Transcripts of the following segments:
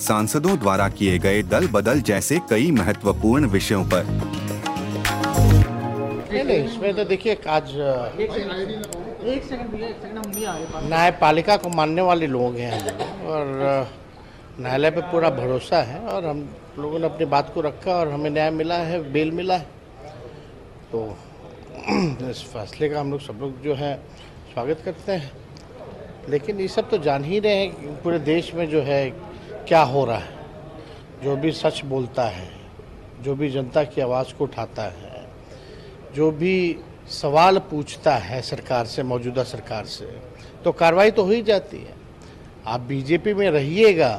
सांसदों द्वारा किए गए दल बदल जैसे कई महत्वपूर्ण विषयों पर। नहीं नहीं इसमें तो देखिए आज न्यायपालिका को मानने वाले लोग हैं हम और न्यायालय पे पूरा भरोसा है और हम लोगों ने अपनी बात को रखा और हमें न्याय मिला है बेल मिला है। तो इस फैसले का हम लोग सब लोग जो है स्वागत करते हैं। लेकिन ये सब तो जान ही रहे हैं पूरे देश में जो है क्या हो रहा है? जो भी सच बोलता है, जो भी जनता की आवाज़ को उठाता है, जो भी सवाल पूछता है सरकार से, मौजूदा सरकार से तो कार्रवाई तो हो ही जाती है। आप बीजेपी में रहिएगा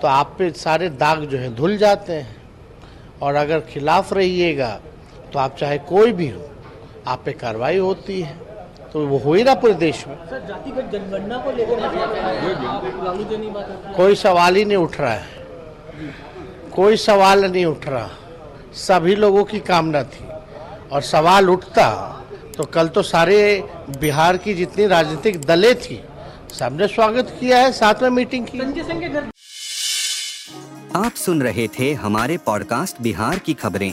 तो आप पे सारे दाग जो हैं धुल जाते हैं। और अगर खिलाफ रहिएगा तो आप चाहे कोई भी हो, आप पे कार्रवाई होती है। तो वो हो ही रहा पूरे देश में। सर जातिगत जनगणना को लेकर। कोई सवाल ही नहीं उठ रहा है। कोई सवाल नहीं उठ रहा। सभी लोगों की कामना थी। और सवाल उठता तो कल तो सारे बिहार की जितनी राजनीतिक दलें थी सबने स्वागत किया है साथ में मीटिंग की। आप सुन रहे थे हमारे पॉडकास्ट बिहार की खबरें।